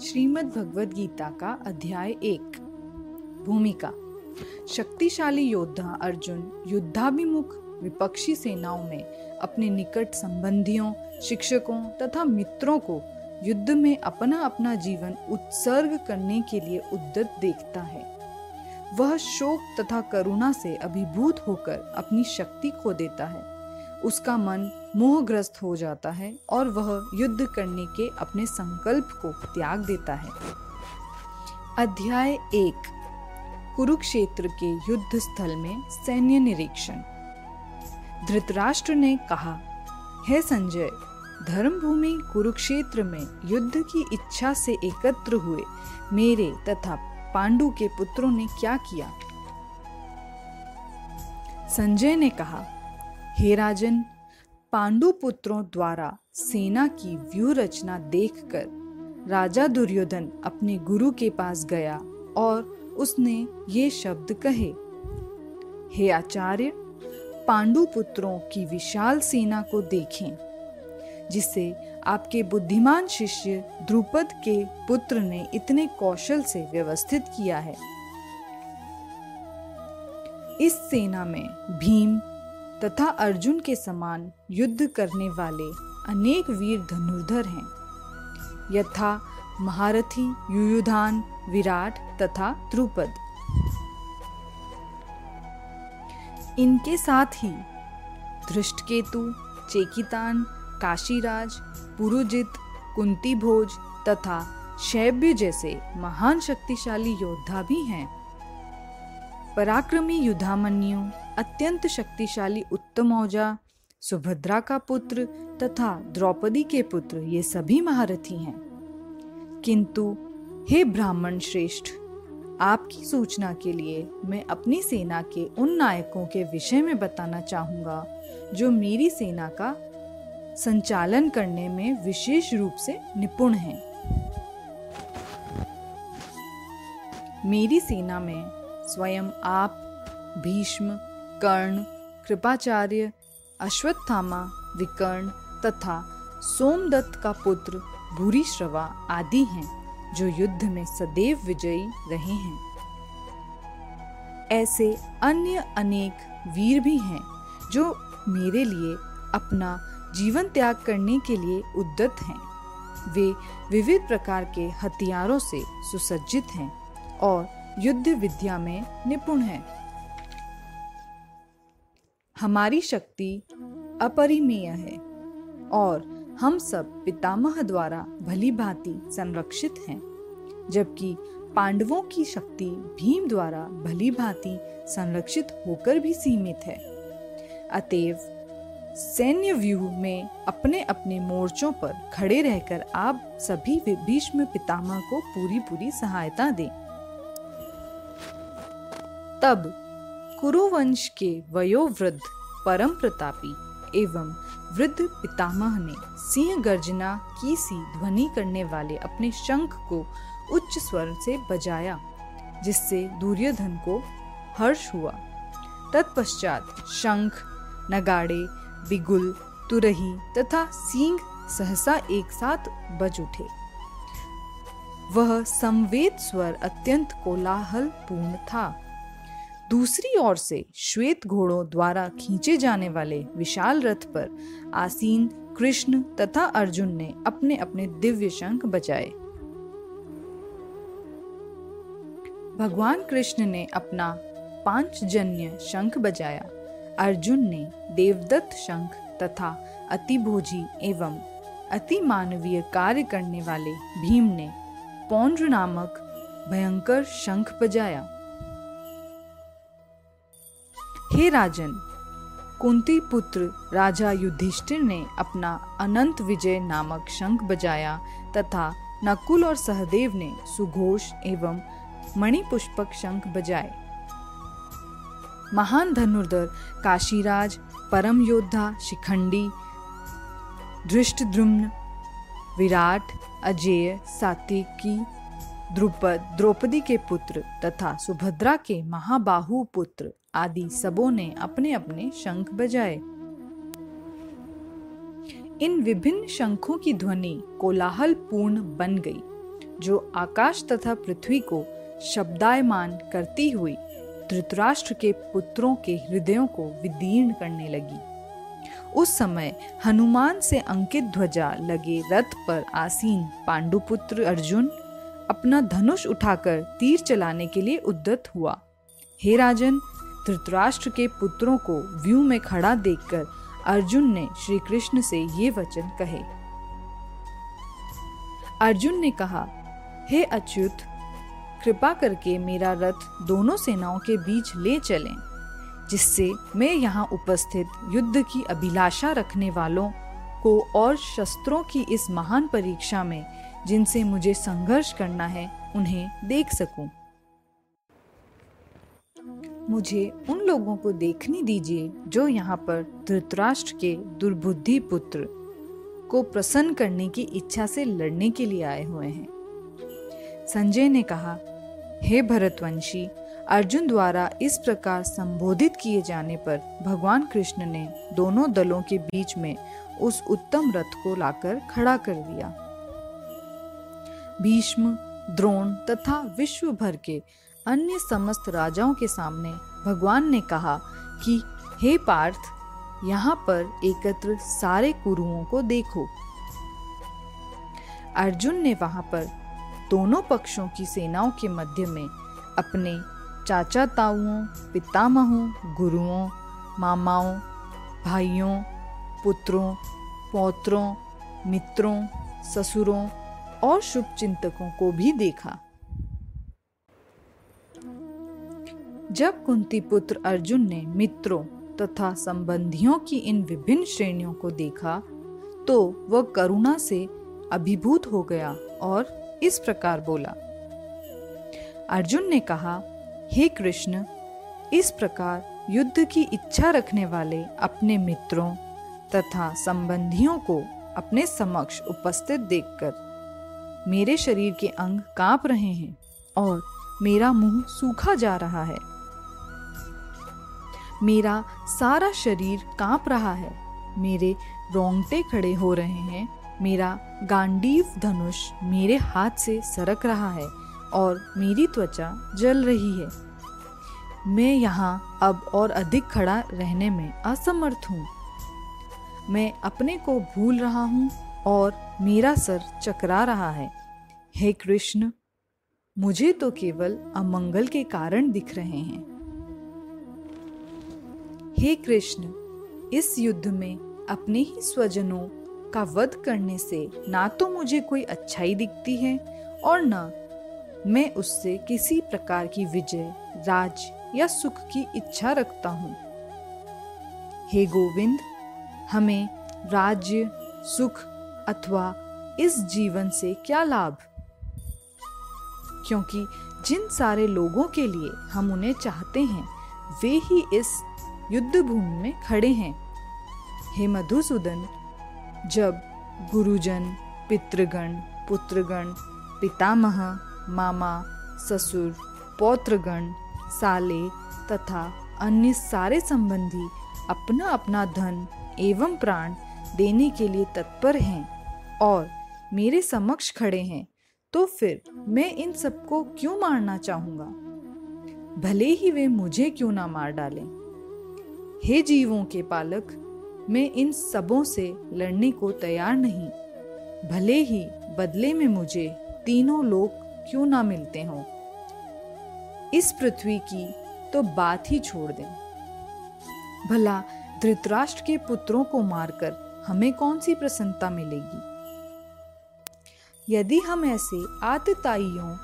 श्रीमद् भगवद गीता का अध्याय एक। भूमिका। शक्तिशाली योद्धा अर्जुन युद्धाभिमुख विपक्षी सेनाओं में अपने निकट संबंधियों, शिक्षकों तथा मित्रों को युद्ध में अपना अपना जीवन उत्सर्ग करने के लिए उद्दत देखता है। वह शोक तथा करुणा से अभिभूत होकर अपनी शक्ति खो देता है। उसका मन मोहग्रस्त हो जाता है और वह युद्ध करने के अपने संकल्प को त्याग देता है। अध्याय एक, कुरुक्षेत्र के युद्ध स्थल में सैन्य निरीक्षण। धृतराष्ट्र ने कहा, हे संजय, धर्मभूमि कुरुक्षेत्र में युद्ध की इच्छा से एकत्र हुए। मेरे तथा पांडु के पुत्रों ने क्या किया? संजय ने कहा हे राजन पांडु पुत्रों द्वारा सेना की व्यूह रचना देखकर राजा दुर्योधन अपने गुरु के पास गया और उसने ये शब्द कहे, हे आचार्य पांडु पुत्रों की विशाल सेना को देखें जिसे आपके बुद्धिमान शिष्य द्रुपद के पुत्र ने इतने कौशल से व्यवस्थित किया है। इस सेना में भीम तथा अर्जुन के समान युद्ध करने वाले अनेक वीर धनुर्धर हैं। यथा महारथी, युयुधान, विराट तथा द्रुपद। इनके साथ ही धृष्टकेतु, चेकितान, काशीराज, पुरुजित कुंती भोज तथा शैब्य जैसे महान शक्तिशाली योद्धा भी हैं। पराक्रमी युद्धामन्यु अत्यंत शक्तिशाली उत्तम औजा, सुभद्रा का पुत्र तथा द्रौपदी के पुत्र ये सभी महारथी हैं। किंतु, हे ब्राह्मण श्रेष्ठ, आपकी सूचना के लिए मैं अपनी सेना के उन नायकों के विषय में बताना चाहूँगा, जो मेरी सेना का संचालन करने में विशेष रूप से निपुण हैं। मेरी सेना में स्वयं आप, भीष्म कर्ण कृपाचार्य, अश्वत्थामा, विकर्ण तथा सोमदत्त का पुत्र भूरिश्रवा आदि हैं, जो युद्ध में सदैव विजयी रहे हैं। ऐसे अन्य अनेक वीर भी हैं, जो मेरे लिए अपना जीवन त्याग करने के लिए उद्दत हैं। वे विविध प्रकार के हथियारों से सुसज्जित हैं और युद्ध विद्या में निपुण हैं। हमारी शक्ति अपरिमेय है और हम सब पितामह द्वारा भली भांति संरक्षित हैं, जबकि पांडवों की शक्ति भीम द्वारा भली भांति संरक्षित होकर भी सीमित है। अतएव सैन्य व्यूह में अपने अपने मोर्चों पर खड़े रहकर आप सभी भीष्म पितामह को पूरी पूरी सहायता दें। तब कुरुवंश के वयोवृद्ध परम प्रतापी एवं वृद्ध पितामह ने सिंह गर्जना की सी ध्वनि करने वाले अपने शंख को उच्च स्वर से बजाया, जिससे दुर्योधन को हर्ष हुआ। तत्पश्चात शंख, नगाड़े, बिगुल, तुरही तथा सिंह सहसा एक साथ बज उठे। वह संवेद स्वर अत्यंत कोलाहल पूर्ण था। दूसरी ओर से श्वेत घोड़ों द्वारा खींचे जाने वाले विशाल रथ पर आसीन, कृष्ण तथा अर्जुन ने अपने अपने दिव्य शंख बजाए। भगवान कृष्ण ने अपना पांचजन्य शंख बजाया। अर्जुन ने देवदत्त शंख तथा अतिभोजी एवं अति मानवीय कार्य करने वाले भीम ने पौंड्र नामक भयंकर शंख बजाया। हे राजन, कुंती पुत्र राजा युधिष्ठिर ने अपना अनंत विजय नामक शंख बजाया तथा नकुल और सहदेव ने सुघोष एवं मणिपुष्पक शंख बजाए। महान धनुर्धर, काशीराज, परम योद्धा, शिखंडी धृष्टद्रुम्न विराट, अजेय सातिकी द्रुपद द्रौपदी के पुत्र तथा सुभद्रा के महाबाहु पुत्र आदि सबों ने अपने अपने शंख बजाए। इन विभिन्न शंखों की ध्वनि कोलाहल पूर्ण बन गई, जो आकाश तथा पृथ्वी को शब्दायमान करती हुई धृतराष्ट्र के पुत्रों के हृदयों को विदीर्ण करने लगी। उस समय हनुमान से अंकित ध्वजा लगे रथ पर आसीन पांडुपुत्र अर्जुन अपना धनुष उठाकर तीर चलाने के लिए उद्दत हुआ। हे राजन, धृतराष्ट्र के पुत्रों को व्यू में खड़ा देखकर अर्जुन ने श्री कृष्ण से ये वचन कहे। अर्जुन ने कहा, हे अच्युत, कृपा करके मेरा रथ दोनों सेनाओं के बीच ले चलें, जिससे मैं यहाँ उपस्थित युद्ध की अभिलाषा रखने वालों को और शस्त्रों की इस महान परीक्षा में जिनसे मुझे संघर्ष करना है, उन्हें देख सकूँ। मुझे उन लोगों को देखने दीजिए जो यहाँ पर धृतराष्ट्र के दुर्बुद्धि पुत्र को प्रसन्न करने की इच्छा से लड़ने के लिए आए हुए हैं संजय ने कहा, हे भरतवंशी, अर्जुन द्वारा इस प्रकार संबोधित किए जाने पर भगवान कृष्ण ने दोनों दलों के बीच में उस उत्तम रथ को लाकर खड़ा कर दिया भीष्म, द्रोण तथा विश्व भर के अन्य समस्त राजाओं के सामने भगवान ने कहा कि, हे पार्थ, यहाँ पर एकत्र सारे कुरुओं को देखो। अर्जुन ने वहाँ पर दोनों पक्षों की सेनाओं के मध्य में अपने चाचा ताऊओं पितामहों, गुरुओं, मामाओं, भाइयों, पुत्रों, पौत्रों, मित्रों, ससुरों और शुभ चिंतकों को भी देखा। जब कुंती पुत्र अर्जुन ने मित्रों तथा संबंधियों की इन विभिन्न श्रेणियों को देखा तो वह करुणा से अभिभूत हो गया और इस प्रकार बोला, अर्जुन ने कहा, हे कृष्ण, इस प्रकार युद्ध की इच्छा रखने वाले अपने मित्रों तथा संबंधियों को अपने समक्ष उपस्थित देखकर मेरे शरीर के अंग काँप रहे हैं और मेरा मुँह सूखा जा रहा है। मेरा सारा शरीर काँप रहा है। मेरे रोंगटे खड़े हो रहे हैं। मेरा गांडीव धनुष मेरे हाथ से सरक रहा है और मेरी त्वचा जल रही है। मैं यहाँ अब और अधिक खड़ा रहने में असमर्थ हूँ। मैं अपने को भूल रहा हूँ और मेरा सर चकरा रहा है। हे कृष्ण, मुझे तो केवल अमंगल के कारण दिख रहे हैं। हे कृष्ण, इस युद्ध में अपने ही स्वजनों का वध करने से ना तो मुझे कोई अच्छाई दिखती है और न मैं उससे किसी प्रकार की विजय, राज या सुख की इच्छा रखता हूँ। हे गोविंद, हमें राज्य, सुख अथवा इस जीवन से क्या लाभ? क्योंकि जिन सारे लोगों के लिए हम उन्हें चाहते हैं, वे ही इस युद्ध भूमि में खड़े हैं। हे मधुसूदन, जब गुरुजन, पितृगण, पुत्रगण, पितामह, मामा, ससुर, पौत्रगण, साले तथा अन्य सारे संबंधी अपना अपना धन एवं प्राण देने के लिए तत्पर हैं और मेरे समक्ष खड़े हैं तो फिर मैं इन सबको क्यों मारना चाहूँगा? भले ही वे मुझे क्यों ना मार डालें। हे जीवों के पालक, मैं इन सबों से लड़ने को तैयार नहीं। भले ही बदले में मुझे तीनों लोग क्यों ना मिलते हों। इस पृथ्वी की तो बात ही छोड़ दें। भला धृतराष्ट्र के पुत्रों को मारकर हमें कौन सी प्रसन्नता मिलेगी? यदि हम ऐसे आतताइयों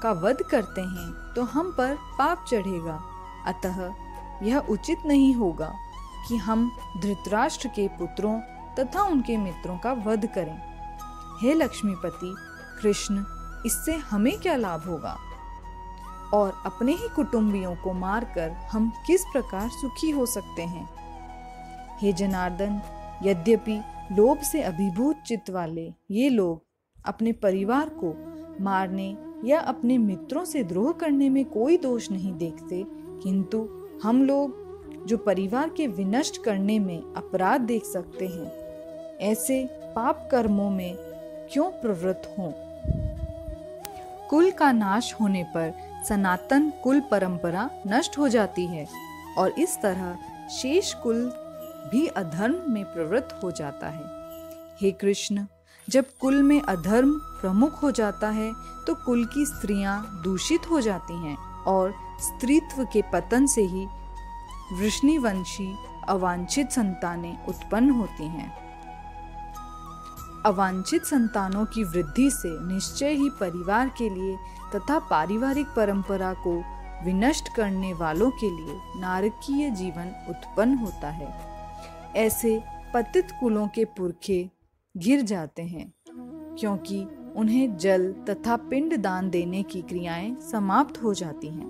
का वध करते हैं तो हम पर पाप चढ़ेगा। अतः यह उचित नहीं होगा कि हम धृतराष्ट्र के पुत्रों तथा उनके मित्रों का वध करें। हे लक्ष्मीपति, कृष्ण, इससे हमें क्या लाभ होगा? और अपने ही कुटुंबियों को मारकर हम किस प्रकार सुखी हो सकते हैं? हे जनार्दन, यद्यपि लोभ से अभिभूत चित्त वाले ये लोग अपने परिवार को मारने या अपने मित्रों से द्रोह करने में कोई दोष नहीं देखते, किंतु हम लोग जो परिवार के विनष्ट करने में अपराध देख सकते हैं, ऐसे पाप कर्मों में क्यों प्रवृत्त हों? कुल का नाश होने पर सनातन कुल परंपरा नष्ट हो जाती है और इस तरह शेष कुल भी अधर्म में प्रवृत्त हो जाता है। हे कृष्ण! जब कुल में अधर्म प्रमुख हो जाता है तो कुल की स्त्रियाँ दूषित हो जाती हैं और स्त्रीत्व के पतन से ही वृष्णिवंशी अवांछित संतानें उत्पन्न होती हैं। अवांछित संतानों की वृद्धि से निश्चय ही परिवार के लिए तथा पारिवारिक परंपरा को विनष्ट करने वालों के लिए नारकीय जीवन उत्पन्न होता है। ऐसे पतित कुलों के पुरखे गिर जाते हैं, क्योंकि उन्हें जल तथा पिंड दान देने की क्रियाएँ समाप्त हो जाती हैं।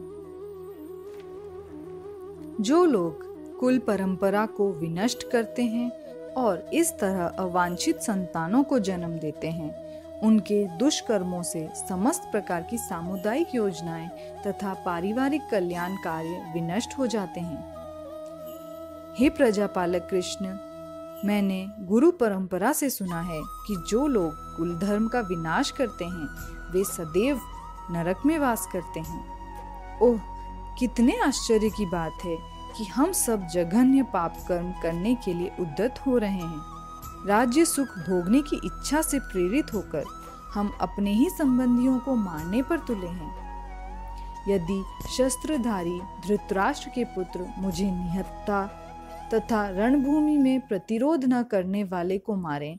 जो लोग कुल परंपरा को विनष्ट करते हैं और इस तरह अवांछित संतानों को जन्म देते हैं, उनके दुष्कर्मों से समस्त प्रकार की सामुदायिक योजनाएँ तथा पारिवारिक कल्याण कार्य विनष्ट हो जाते हैं। हे प्रजापालक कृष्ण मैंने गुरु परंपरा से सुना है कि जो लोग कुल धर्म का विनाश करते हैं, वे सदैव नरक में वास करते हैं। ओह, कितने आश्चर्य की बात है कि हम सब जघन्य पाप कर्म करने के लिए उद्दत हो रहे हैं। राज्य सुख भोगने की इच्छा से प्रेरित होकर हम अपने ही संबंधियों को मारने पर तुले हैं। यदि शस्त्रधारी धृतराष्ट्र के पुत्र मुझे निहत्ता तथा रणभूमि में प्रतिरोध न करने वाले को मारें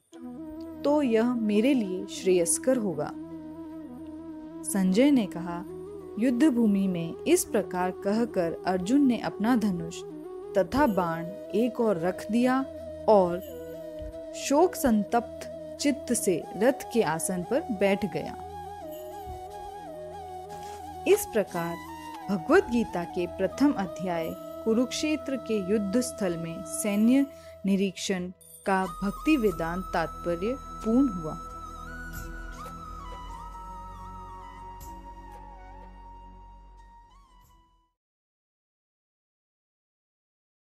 तो यह मेरे लिए श्रेयस्कर होगा। संजय ने कहा युद्ध भूमि में इस प्रकार कहकर अर्जुन ने अपना धनुष तथा बाण एक और रख दिया और शोक संतप्त चित्त से रथ के आसन पर बैठ गया। इस प्रकार भगवत गीता के प्रथम अध्याय कुरुक्षेत्र के युद्ध स्थल में सैन्य निरीक्षण का भक्ति वेदांत तात्पर्य पूर्ण हुआ।